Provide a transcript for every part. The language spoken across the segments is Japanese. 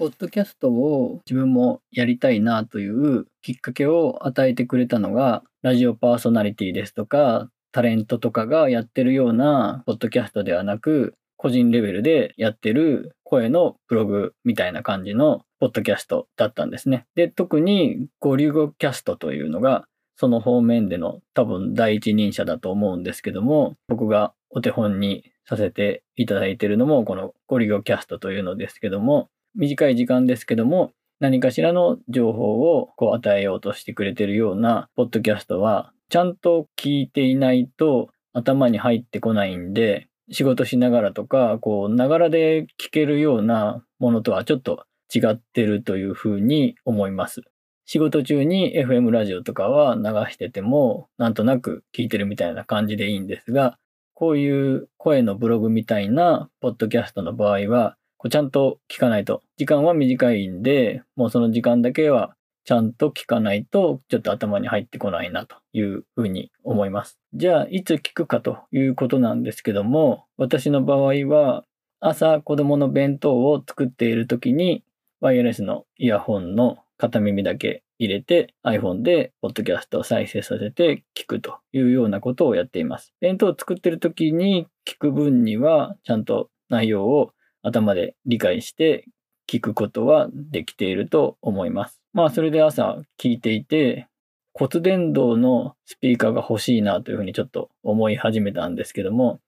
ポッドキャストを自分もやりたいなというきっかけを与えてくれたのが、ラジオパーソナリティですとか、タレントとかがやってるようなポッドキャストではなく、個人レベルでやってる声のブログみたいな感じのポッドキャストだったんですね。で、特にゴリゴキャストというのが、その方面での多分第一人者だと思うんですけども、僕がお手本にさせていただいているのも、このゴリゴキャストというのですけども、短い時間ですけども、何かしらの情報をこう与えようとしてくれてるようなポッドキャストは、ちゃんと聞いていないと頭に入ってこないんで、仕事しながらとか、こう、ながらで聞けるようなものとはちょっと違ってるというふうに思います。仕事中に FM ラジオとかは流してても、なんとなく聞いてるみたいな感じでいいんですが、こういう声のブログみたいなポッドキャストの場合は、こうちゃんと聞かないと。時間は短いんで、もうその時間だけはちゃんと聞かないと、ちょっと頭に入ってこないなというふうに思います。じゃあ、いつ聞くかということなんですけども、私の場合は、朝子供の弁当を作っている時に、ワイヤレスのイヤホンの片耳だけ入れて iPhone でポッドキャストを再生させて聞くというようなことをやっています。弁当を作っている時に聞く分にはちゃんと内容を頭で理解して聞くことはできていると思います。まあそれで朝聞いていて骨伝導のスピーカーが欲しいなというふうにちょっと思い始めたんですけども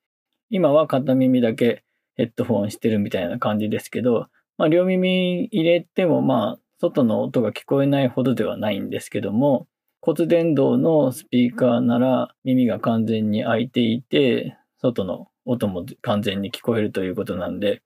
今は片耳だけヘッドフォンしてるみたいな感じですけど、まあ、両耳入れてもまあ外の音が聞こえないほどではないんですけども骨伝導のスピーカーなら耳が完全に開いていて外の音も完全に聞こえるということなんで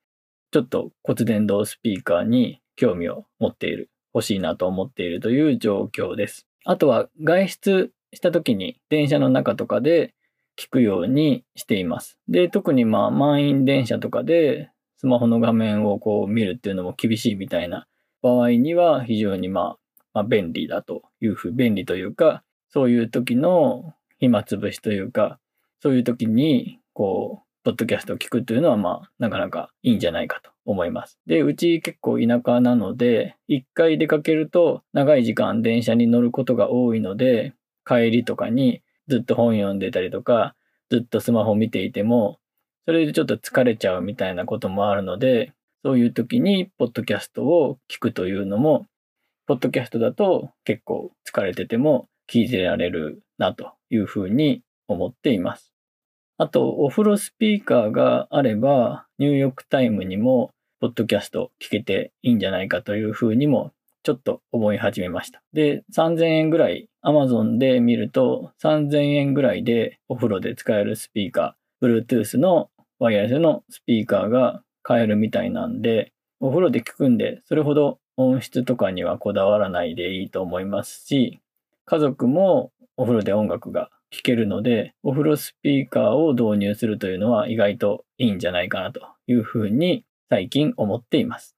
ちょっと骨伝導スピーカーに興味を持っている、欲しいなと思っているという状況です。あとは外出した時に電車の中とかで聞くようにしています。で、特にまあ満員電車とかでスマホの画面をこう見るっていうのも厳しいみたいな場合には非常にまあ、まあ、便利だというふう、便利というか、そういう時の暇つぶしというか、そういう時にこうポッドキャストを聞くというのは、まあ、なかなかいいんじゃないかと思います。で、うち結構田舎なので、一回出かけると長い時間電車に乗ることが多いので、帰りとかにずっと本読んでたりとか、ずっとスマホ見ていても、それでちょっと疲れちゃうみたいなこともあるので、そういう時にポッドキャストを聞くというのも、ポッドキャストだと結構疲れてても聞いてられるなというふうに思っています。あと、お風呂スピーカーがあれば、入浴タイムにも、ポッドキャスト聞けていいんじゃないかというふうにも、ちょっと思い始めました。で、3000円ぐらい、Amazon で見ると、3000円ぐらいでお風呂で使えるスピーカー、Bluetooth のワイヤレスのスピーカーが買えるみたいなんで、お風呂で聞くんで、それほど音質とかにはこだわらないでいいと思いますし、家族もお風呂で音楽が聞けるので、お風呂スピーカーを導入するというのは意外といいんじゃないかなというふうに最近思っています。